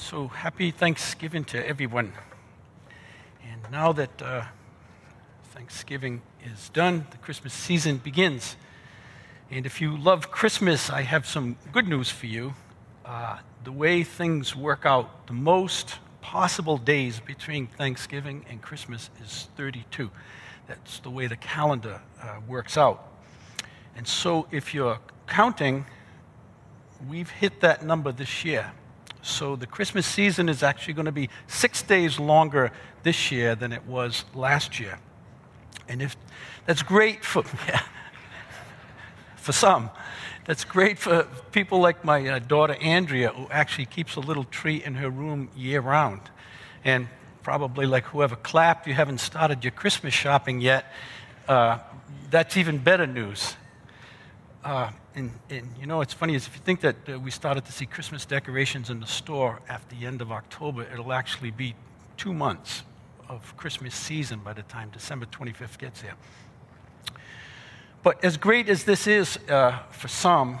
So happy Thanksgiving to everyone. And now that uh, Thanksgiving is done, the Christmas season begins. And if you love Christmas, I have some good news for you. Uh, the way things work out, the most possible days between Thanksgiving and Christmas is 32. That's the way the calendar uh, works out. And so if you're counting, we've hit that number this year. So the Christmas season is actually going to be six days longer this year than it was last year. And if that's great for, yeah, for some, that's great for people like my uh, daughter Andrea, who actually keeps a little tree in her room year round. And probably like whoever clapped, you haven't started your Christmas shopping yet. Uh, that's even better news. Uh, and, and, you know, it's funny is if you think that uh, we started to see Christmas decorations in the store at the end of October, it'll actually be two months of Christmas season by the time December 25th gets here. But as great as this is uh, for some,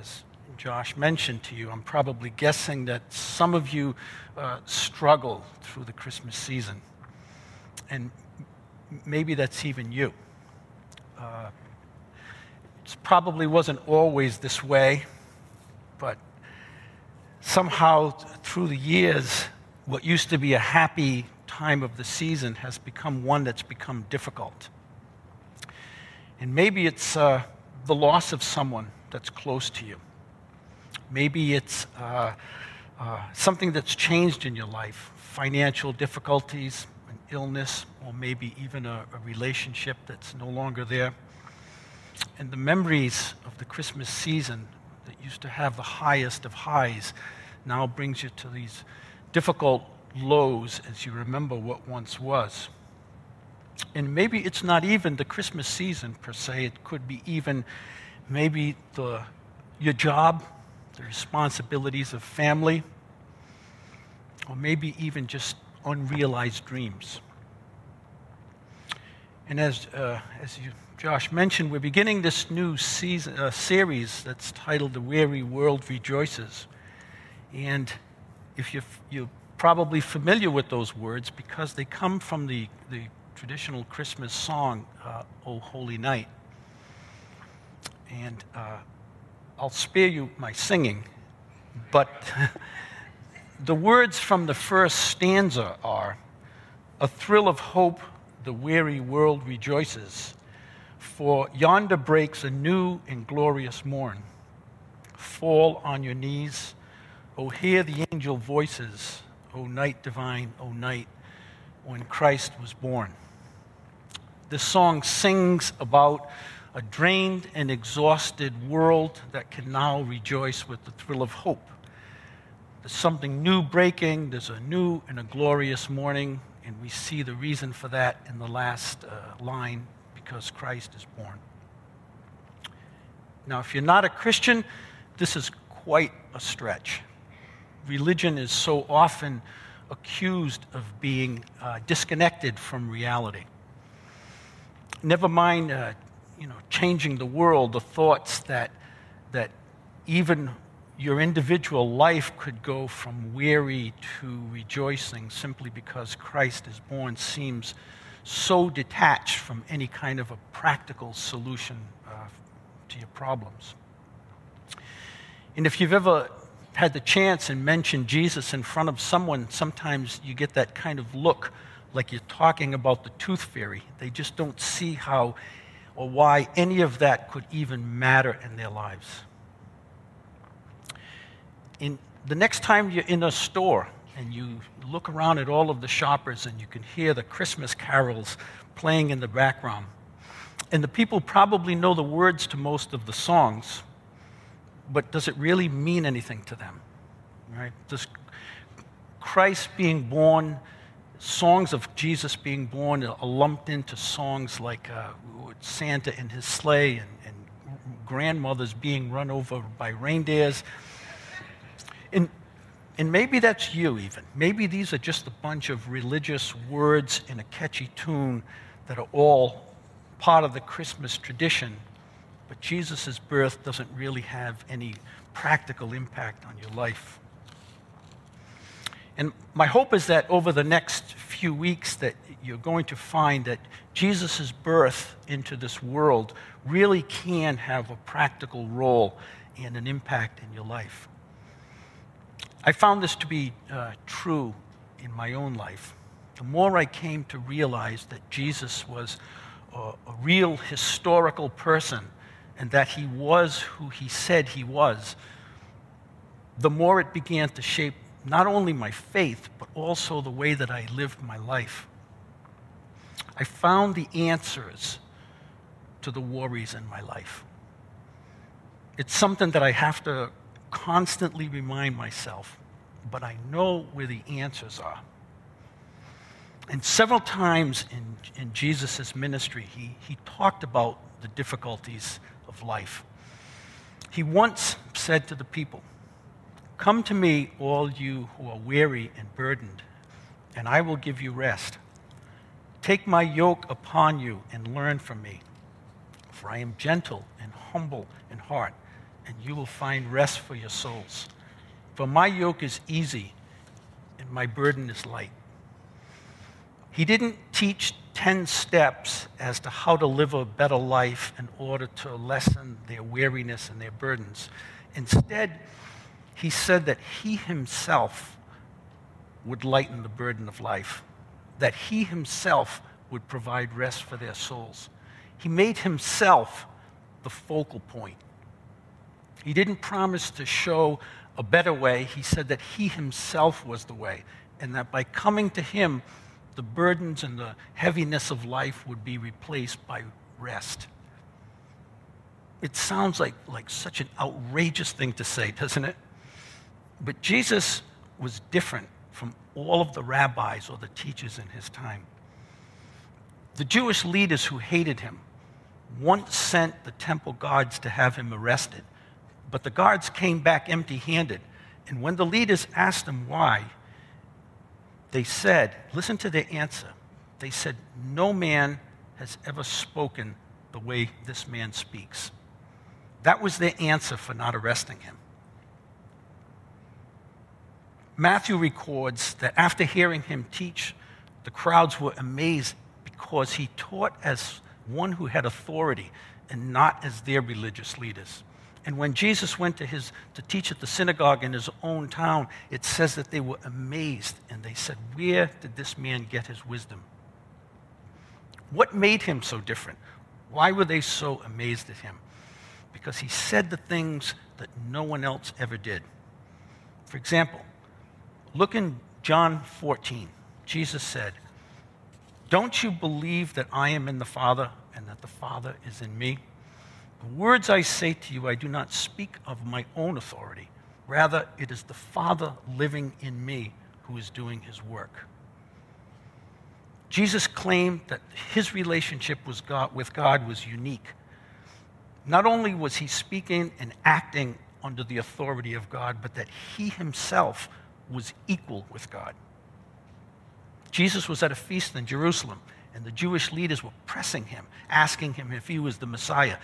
as Josh mentioned to you, I'm probably guessing that some of you uh, struggle through the Christmas season. And maybe that's even you. Uh, it probably wasn't always this way, but somehow through the years, what used to be a happy time of the season has become one that's become difficult. And maybe it's uh, the loss of someone that's close to you. Maybe it's uh, uh, something that's changed in your life financial difficulties, an illness, or maybe even a, a relationship that's no longer there. And the memories of the Christmas season that used to have the highest of highs now brings you to these difficult lows as you remember what once was. And maybe it's not even the Christmas season per se, it could be even maybe the, your job, the responsibilities of family, or maybe even just unrealized dreams. And as, uh, as you Josh mentioned, we're beginning this new season, uh, series that's titled The Weary World Rejoices. And if you're, you're probably familiar with those words because they come from the, the traditional Christmas song, uh, O Holy Night. And uh, I'll spare you my singing, but the words from the first stanza are A thrill of hope, the weary world rejoices for yonder breaks a new and glorious morn. Fall on your knees, O hear the angel voices, O night divine, O night when Christ was born. This song sings about a drained and exhausted world that can now rejoice with the thrill of hope. There's something new breaking, there's a new and a glorious morning, and we see the reason for that in the last uh, line because Christ is born. Now, if you're not a Christian, this is quite a stretch. Religion is so often accused of being uh, disconnected from reality. Never mind, uh, you know, changing the world, the thoughts that, that even your individual life could go from weary to rejoicing simply because Christ is born seems so detached from any kind of a practical solution uh, to your problems. And if you've ever had the chance and mentioned Jesus in front of someone, sometimes you get that kind of look like you're talking about the tooth fairy. They just don't see how or why any of that could even matter in their lives. In the next time you're in a store and you look around at all of the shoppers and you can hear the Christmas carols playing in the background. And the people probably know the words to most of the songs, but does it really mean anything to them? Right? Does Christ being born, songs of Jesus being born are lumped into songs like uh, Santa and his sleigh and, and grandmothers being run over by reindeers. And and maybe that's you, even. Maybe these are just a bunch of religious words in a catchy tune that are all part of the Christmas tradition, but Jesus' birth doesn't really have any practical impact on your life. And my hope is that over the next few weeks that you're going to find that Jesus' birth into this world really can have a practical role and an impact in your life. I found this to be uh, true in my own life. The more I came to realize that Jesus was a, a real historical person and that he was who he said he was, the more it began to shape not only my faith, but also the way that I lived my life. I found the answers to the worries in my life. It's something that I have to constantly remind myself, but I know where the answers are. And several times in, in Jesus' ministry, he, he talked about the difficulties of life. He once said to the people, Come to me, all you who are weary and burdened, and I will give you rest. Take my yoke upon you and learn from me, for I am gentle and humble in heart, and you will find rest for your souls. For my yoke is easy and my burden is light. He didn't teach 10 steps as to how to live a better life in order to lessen their weariness and their burdens. Instead, he said that he himself would lighten the burden of life, that he himself would provide rest for their souls. He made himself the focal point. He didn't promise to show a better way. He said that he himself was the way, and that by coming to him, the burdens and the heaviness of life would be replaced by rest. It sounds like, like such an outrageous thing to say, doesn't it? But Jesus was different from all of the rabbis or the teachers in his time. The Jewish leaders who hated him once sent the temple guards to have him arrested, but the guards came back empty handed. And when the leaders asked them why, they said, listen to their answer. They said, No man has ever spoken the way this man speaks. That was their answer for not arresting him. Matthew records that after hearing him teach, the crowds were amazed because he taught as one who had authority and not as their religious leaders. And when Jesus went to, his, to teach at the synagogue in his own town, it says that they were amazed and they said, Where did this man get his wisdom? What made him so different? Why were they so amazed at him? Because he said the things that no one else ever did. For example, Look in John 14. Jesus said, Don't you believe that I am in the Father and that the Father is in me? The words I say to you, I do not speak of my own authority. Rather, it is the Father living in me who is doing his work. Jesus claimed that his relationship God, with God was unique. Not only was he speaking and acting under the authority of God, but that he himself was equal with God. Jesus was at a feast in Jerusalem, and the Jewish leaders were pressing him, asking him if he was the Messiah,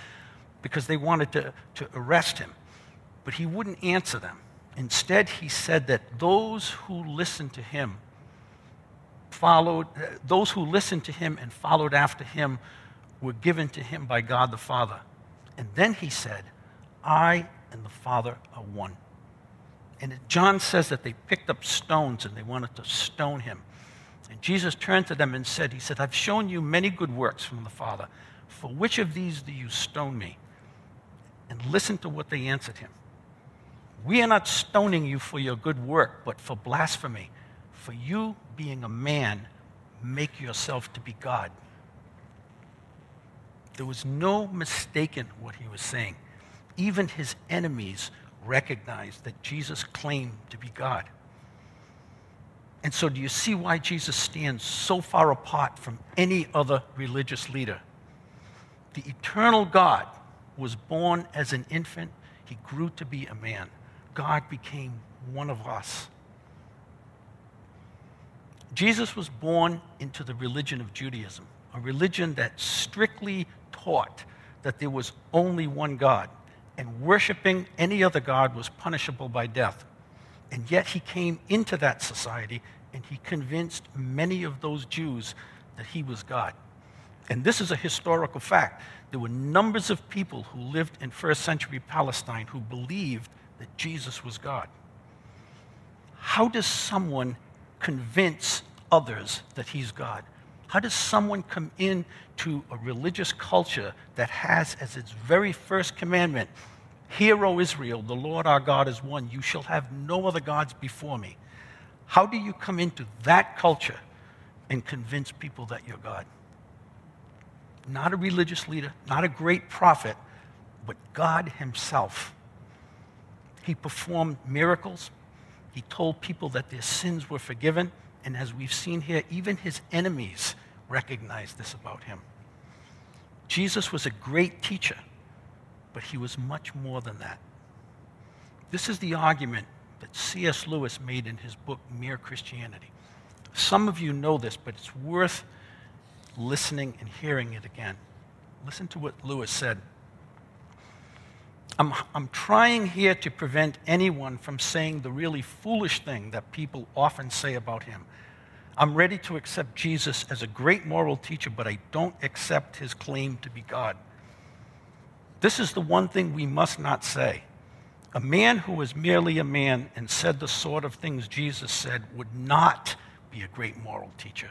because they wanted to, to arrest him. But he wouldn't answer them. Instead, he said that those who listened to him followed, uh, those who listened to him and followed after him were given to him by God the Father. And then he said, I and the Father are one. And John says that they picked up stones and they wanted to stone him. And Jesus turned to them and said, He said, I've shown you many good works from the Father. For which of these do you stone me? And listen to what they answered him. We are not stoning you for your good work, but for blasphemy. For you, being a man, make yourself to be God. There was no mistaking what he was saying. Even his enemies recognized that Jesus claimed to be God. And so, do you see why Jesus stands so far apart from any other religious leader? The eternal God was born as an infant, he grew to be a man. God became one of us. Jesus was born into the religion of Judaism, a religion that strictly taught that there was only one God and worshiping any other God was punishable by death. And yet he came into that society and he convinced many of those Jews that he was God. And this is a historical fact. There were numbers of people who lived in first century Palestine who believed that Jesus was God. How does someone convince others that he's God? How does someone come into a religious culture that has as its very first commandment, Hear, O Israel, the Lord our God is one. You shall have no other gods before me. How do you come into that culture and convince people that you're God? Not a religious leader, not a great prophet, but God Himself. He performed miracles. He told people that their sins were forgiven. And as we've seen here, even his enemies recognized this about him. Jesus was a great teacher, but he was much more than that. This is the argument that C.S. Lewis made in his book, Mere Christianity. Some of you know this, but it's worth listening and hearing it again. Listen to what Lewis said. I'm, I'm trying here to prevent anyone from saying the really foolish thing that people often say about him. I'm ready to accept Jesus as a great moral teacher, but I don't accept his claim to be God. This is the one thing we must not say. A man who was merely a man and said the sort of things Jesus said would not be a great moral teacher.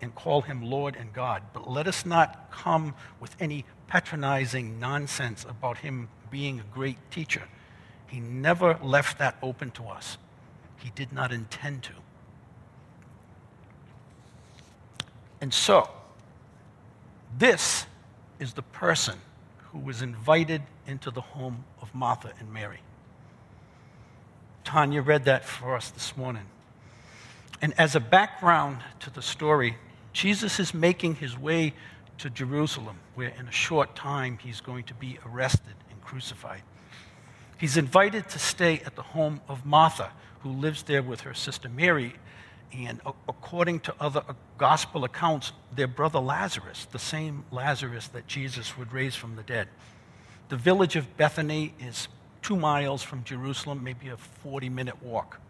and call him Lord and God. But let us not come with any patronizing nonsense about him being a great teacher. He never left that open to us. He did not intend to. And so, this is the person who was invited into the home of Martha and Mary. Tanya read that for us this morning. And as a background to the story, Jesus is making his way to Jerusalem, where in a short time he's going to be arrested and crucified. He's invited to stay at the home of Martha, who lives there with her sister Mary, and according to other gospel accounts, their brother Lazarus, the same Lazarus that Jesus would raise from the dead. The village of Bethany is two miles from Jerusalem, maybe a 40 minute walk.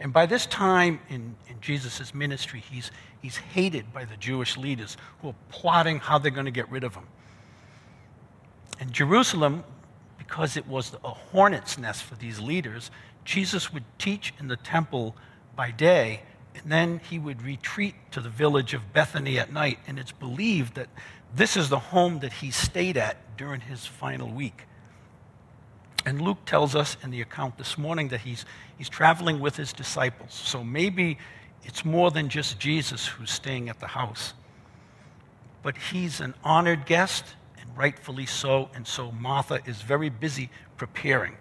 And by this time in, in Jesus' ministry, he's, he's hated by the Jewish leaders who are plotting how they're going to get rid of him. And Jerusalem, because it was a hornet's nest for these leaders, Jesus would teach in the temple by day, and then he would retreat to the village of Bethany at night. And it's believed that this is the home that he stayed at during his final week. And Luke tells us in the account this morning that he's, he's traveling with his disciples. So maybe it's more than just Jesus who's staying at the house. But he's an honored guest, and rightfully so. And so Martha is very busy preparing.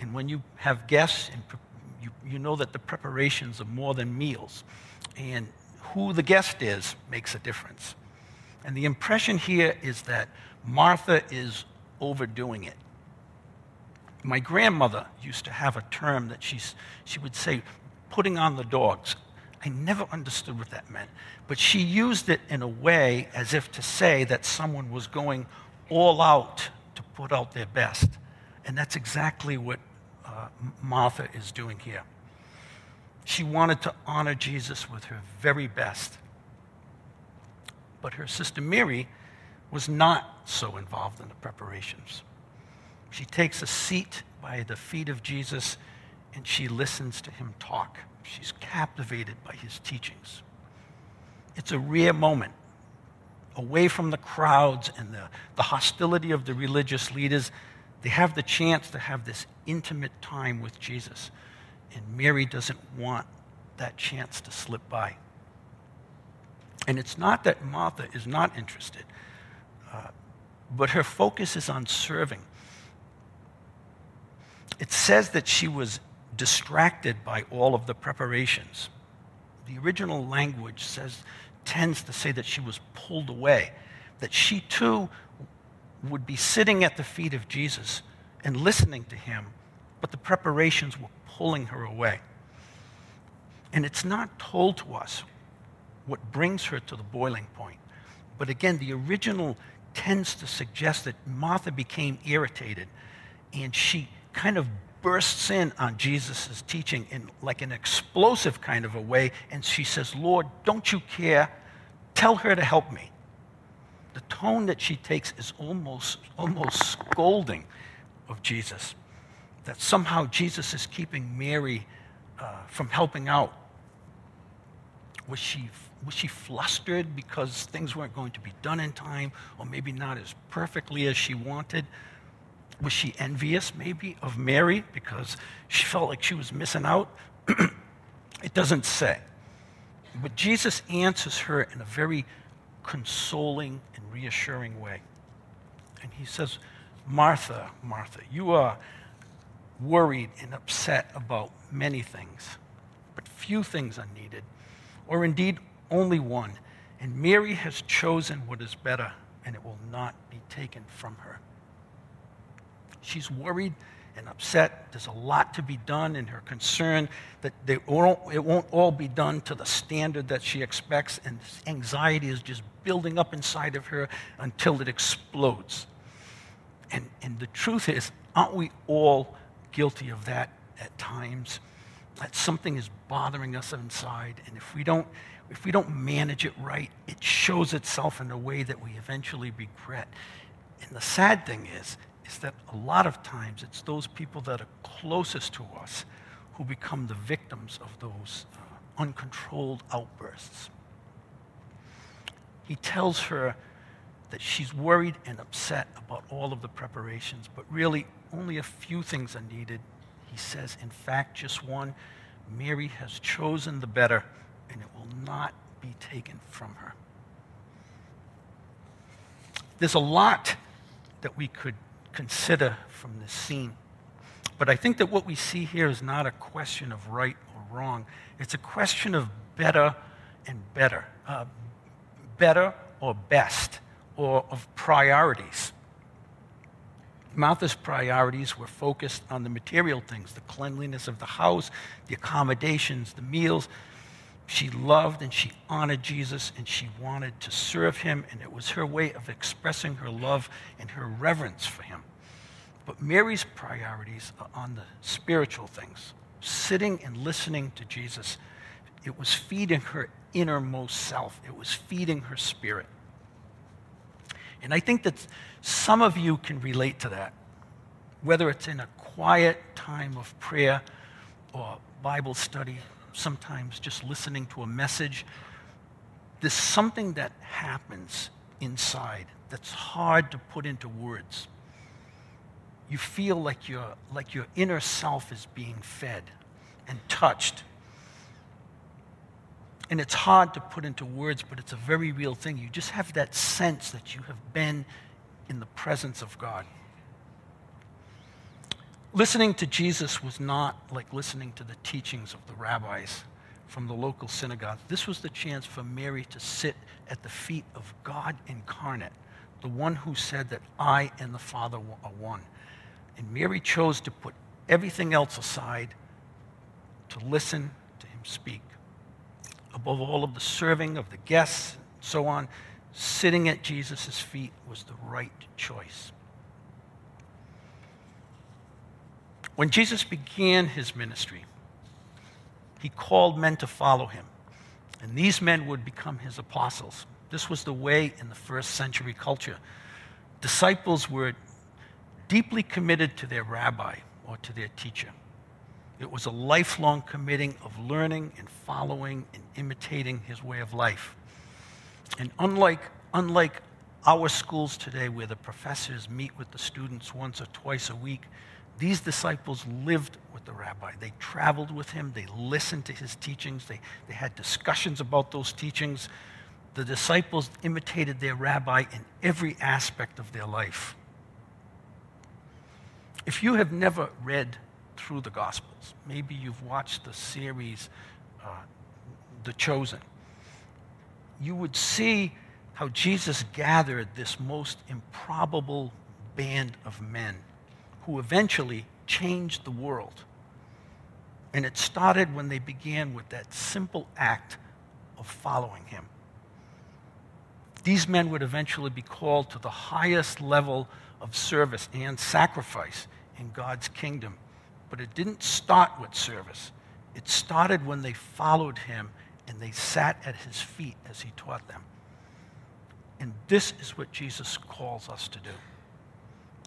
And when you have guests, and you, you know that the preparations are more than meals. And who the guest is makes a difference. And the impression here is that Martha is overdoing it my grandmother used to have a term that she's, she would say, putting on the dogs. I never understood what that meant, but she used it in a way as if to say that someone was going all out to put out their best. And that's exactly what uh, Martha is doing here. She wanted to honor Jesus with her very best. But her sister Mary was not so involved in the preparations. She takes a seat by the feet of Jesus and she listens to him talk. She's captivated by his teachings. It's a rare moment. Away from the crowds and the, the hostility of the religious leaders, they have the chance to have this intimate time with Jesus. And Mary doesn't want that chance to slip by. And it's not that Martha is not interested, uh, but her focus is on serving it says that she was distracted by all of the preparations. the original language says, tends to say that she was pulled away, that she too would be sitting at the feet of Jesus and listening to him, but the preparations were pulling her away. And it's not told to us what brings her to the boiling point. But again, the original tends to suggest that Martha became irritated and she kind of bursts in on Jesus' teaching in like an explosive kind of a way. And she says, Lord, don't you care? Tell her to help me. The tone that she takes is almost, almost scolding of Jesus. That somehow Jesus is keeping Mary uh, from helping out. Was she was she flustered because things weren't going to be done in time, or maybe not as perfectly as she wanted? Was she envious, maybe, of Mary because she felt like she was missing out? it doesn't say. But Jesus answers her in a very consoling and reassuring way. And he says, Martha, Martha, you are worried and upset about many things, but few things are needed, or indeed only one. And Mary has chosen what is better, and it will not be taken from her. She's worried and upset. There's a lot to be done, and her concern that won't, it won't all be done to the standard that she expects, and anxiety is just building up inside of her until it explodes. And, and the truth is, aren't we all guilty of that at times? That something is bothering us inside, and if we don't if we don't manage it right, it shows itself in a way that we eventually regret. And the sad thing is, is that a lot of times it's those people that are closest to us who become the victims of those uh, uncontrolled outbursts. He tells her that she's worried and upset about all of the preparations, but really only a few things are needed. He says, in fact, just one Mary has chosen the better and it will not be taken from her. There's a lot that we could consider from this scene. But I think that what we see here is not a question of right or wrong. It's a question of better and better. Uh, better or best, or of priorities. Martha's priorities were focused on the material things the cleanliness of the house, the accommodations, the meals. She loved and she honored Jesus and she wanted to serve him, and it was her way of expressing her love and her reverence for him. But Mary's priorities are on the spiritual things, sitting and listening to Jesus. It was feeding her innermost self, it was feeding her spirit. And I think that some of you can relate to that, whether it's in a quiet time of prayer or Bible study sometimes just listening to a message. There's something that happens inside that's hard to put into words. You feel like your, like your inner self is being fed and touched. And it's hard to put into words, but it's a very real thing. You just have that sense that you have been in the presence of God. Listening to Jesus was not like listening to the teachings of the rabbis from the local synagogue. This was the chance for Mary to sit at the feet of God incarnate, the one who said that I and the Father are one. And Mary chose to put everything else aside to listen to him speak. Above all of the serving of the guests and so on, sitting at Jesus' feet was the right choice. When Jesus began his ministry, he called men to follow him, and these men would become his apostles. This was the way in the first century culture. Disciples were deeply committed to their rabbi or to their teacher. It was a lifelong committing of learning and following and imitating his way of life. And unlike, unlike our schools today, where the professors meet with the students once or twice a week these disciples lived with the rabbi. They traveled with him. They listened to his teachings. They, they had discussions about those teachings. The disciples imitated their rabbi in every aspect of their life. If you have never read through the Gospels, maybe you've watched the series uh, the chosen, you would see how Jesus gathered this most improbable band of men who eventually changed the world. And it started when they began with that simple act of following him. These men would eventually be called to the highest level of service and sacrifice in God's kingdom. But it didn't start with service, it started when they followed him and they sat at his feet as he taught them. And this is what Jesus calls us to do.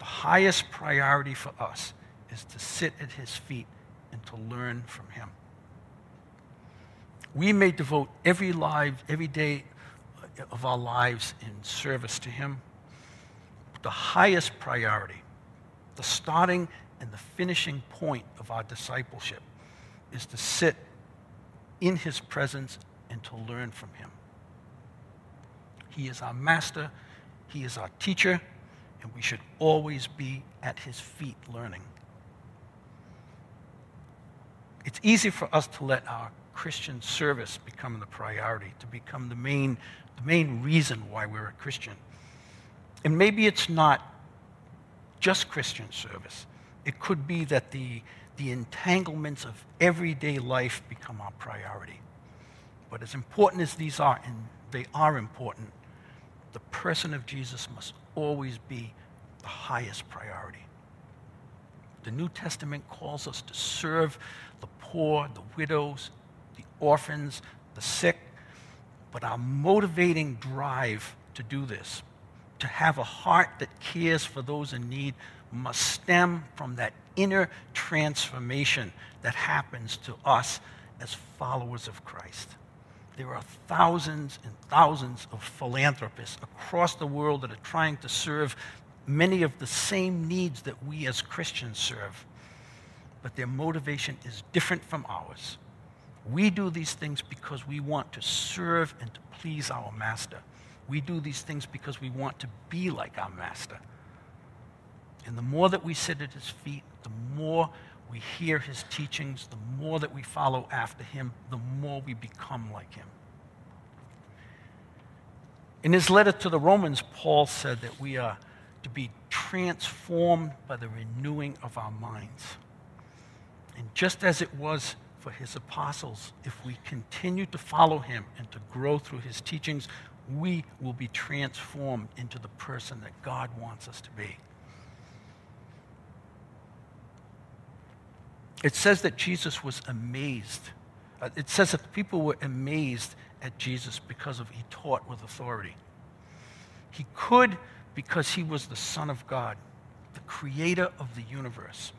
The highest priority for us is to sit at his feet and to learn from him. We may devote every life, every day of our lives in service to him. The highest priority, the starting and the finishing point of our discipleship is to sit in his presence and to learn from him. He is our master, he is our teacher, and we should always be at his feet learning. It's easy for us to let our Christian service become the priority, to become the main, the main reason why we're a Christian. And maybe it's not just Christian service. It could be that the, the entanglements of everyday life become our priority. But as important as these are, and they are important, the person of Jesus must always be the highest priority. The New Testament calls us to serve the poor, the widows, the orphans, the sick, but our motivating drive to do this, to have a heart that cares for those in need, must stem from that inner transformation that happens to us as followers of Christ. There are thousands and thousands of philanthropists across the world that are trying to serve many of the same needs that we as Christians serve. But their motivation is different from ours. We do these things because we want to serve and to please our master. We do these things because we want to be like our master. And the more that we sit at his feet, the more we hear his teachings, the more that we follow after him, the more we become like him. In his letter to the Romans, Paul said that we are to be transformed by the renewing of our minds. And just as it was for his apostles, if we continue to follow him and to grow through his teachings, we will be transformed into the person that God wants us to be. It says that Jesus was amazed. Uh, it says that people were amazed at Jesus because of he taught with authority. He could because he was the Son of God, the creator of the universe.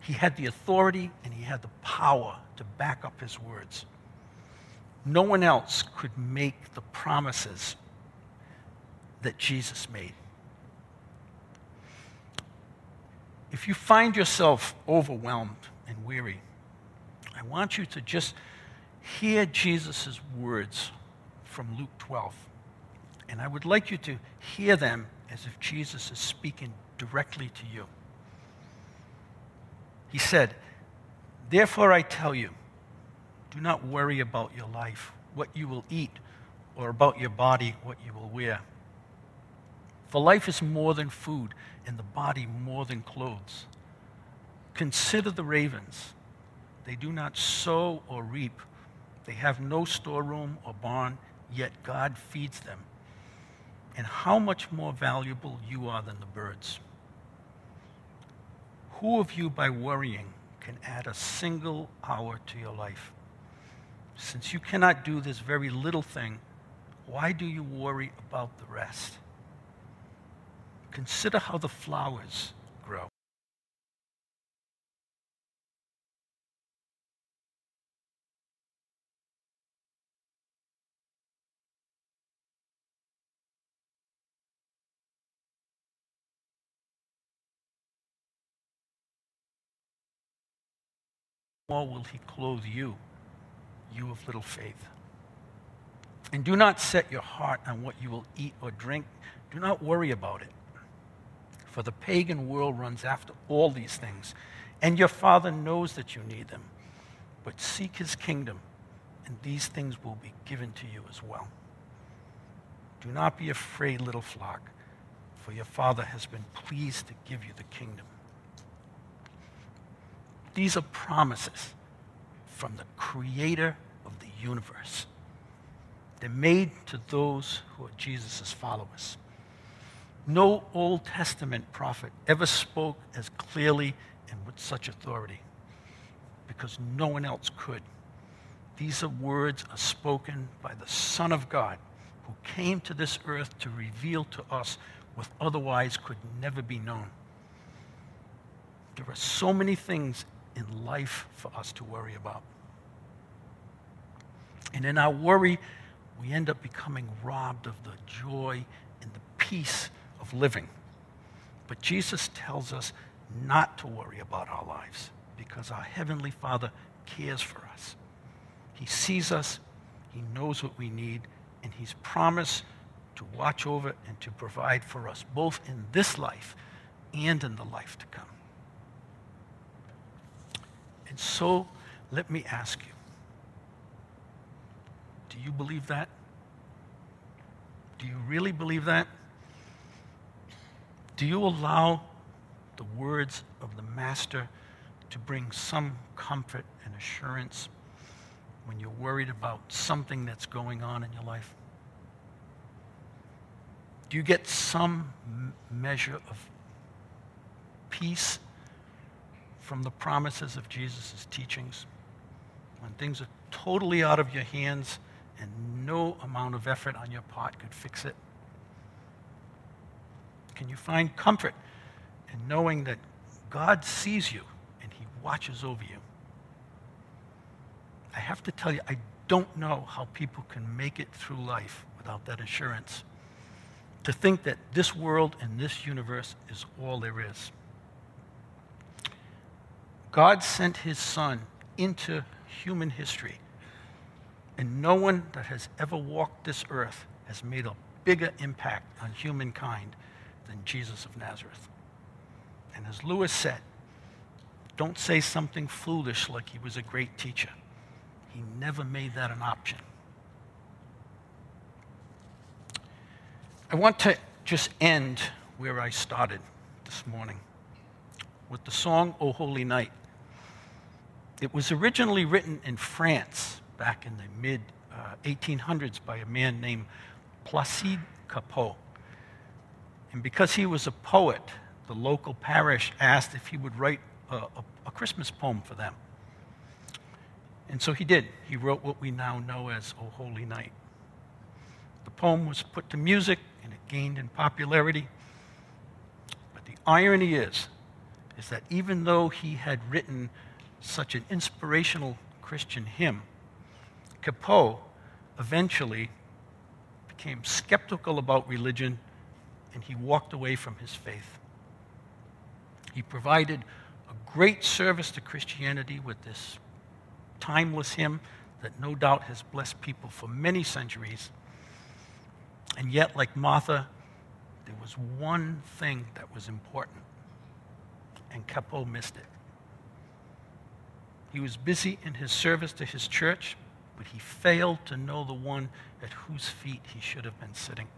He had the authority and he had the power to back up his words. No one else could make the promises that Jesus made. If you find yourself overwhelmed and weary, I want you to just hear Jesus' words from Luke 12. And I would like you to hear them as if Jesus is speaking directly to you. He said, Therefore I tell you, do not worry about your life, what you will eat, or about your body, what you will wear. For life is more than food, and the body more than clothes. Consider the ravens. They do not sow or reap, they have no storeroom or barn, yet God feeds them. And how much more valuable you are than the birds. Who of you, by worrying, can add a single hour to your life? Since you cannot do this very little thing, why do you worry about the rest? Consider how the flowers grow. More will he clothe you, you of little faith. And do not set your heart on what you will eat or drink. Do not worry about it. For the pagan world runs after all these things, and your Father knows that you need them. But seek his kingdom, and these things will be given to you as well. Do not be afraid, little flock, for your Father has been pleased to give you the kingdom. These are promises from the Creator of the universe. They're made to those who are Jesus' followers. No Old Testament prophet ever spoke as clearly and with such authority because no one else could. These are words are spoken by the Son of God who came to this earth to reveal to us what otherwise could never be known. There are so many things in life for us to worry about. And in our worry, we end up becoming robbed of the joy and the peace of living. But Jesus tells us not to worry about our lives because our Heavenly Father cares for us. He sees us, He knows what we need, and He's promised to watch over and to provide for us, both in this life and in the life to come. And so, let me ask you do you believe that? Do you really believe that? Do you allow the words of the Master to bring some comfort and assurance when you're worried about something that's going on in your life? Do you get some measure of peace from the promises of Jesus' teachings? When things are totally out of your hands and no amount of effort on your part could fix it? Can you find comfort in knowing that God sees you and He watches over you? I have to tell you, I don't know how people can make it through life without that assurance. To think that this world and this universe is all there is. God sent His Son into human history, and no one that has ever walked this earth has made a bigger impact on humankind than Jesus of Nazareth. And as Lewis said, don't say something foolish like he was a great teacher. He never made that an option. I want to just end where I started this morning with the song O Holy Night. It was originally written in France back in the mid uh, 1800s by a man named Placide Cappeau. And because he was a poet, the local parish asked if he would write a, a, a Christmas poem for them. And so he did. He wrote what we now know as O Holy Night. The poem was put to music and it gained in popularity. But the irony is, is that even though he had written such an inspirational Christian hymn, Cappeau eventually became skeptical about religion and he walked away from his faith. He provided a great service to Christianity with this timeless hymn that no doubt has blessed people for many centuries. And yet, like Martha, there was one thing that was important, and Cappeau missed it. He was busy in his service to his church, but he failed to know the one at whose feet he should have been sitting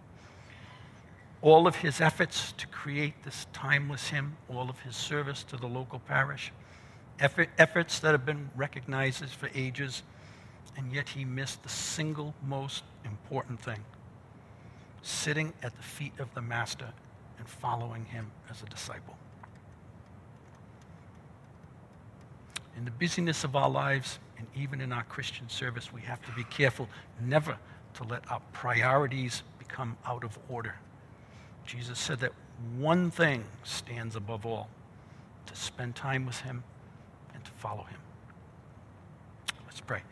all of his efforts to create this timeless hymn, all of his service to the local parish, effort, efforts that have been recognized for ages, and yet he missed the single most important thing sitting at the feet of the Master and following him as a disciple. In the busyness of our lives, and even in our Christian service, we have to be careful never to let our priorities become out of order. Jesus said that one thing stands above all to spend time with Him and to follow Him. Let's pray.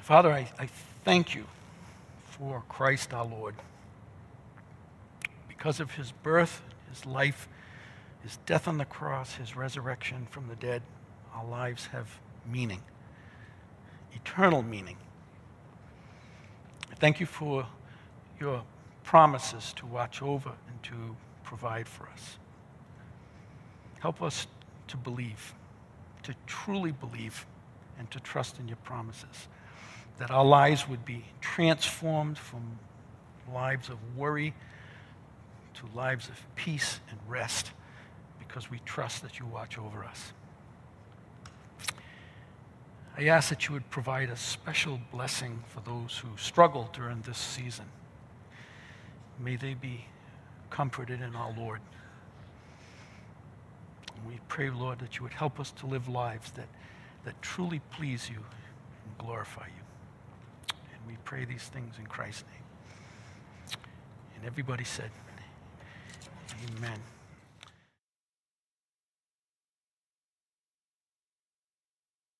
Father, I, I thank you for Christ our Lord. Because of his birth, his life, his death on the cross, his resurrection from the dead, our lives have meaning, eternal meaning. Thank you for your promises to watch over and to provide for us. Help us to believe. to truly believe and to trust in your promises. That our lives would be transformed from lives of worry to lives of peace and rest because we trust that you watch over us. I ask that you would provide a special blessing for those who struggle during this season. May they be comforted in our Lord. And we pray, Lord, that you would help us to live lives that, that truly please you and glorify you. And we pray these things in Christ's name. And everybody said, Amen.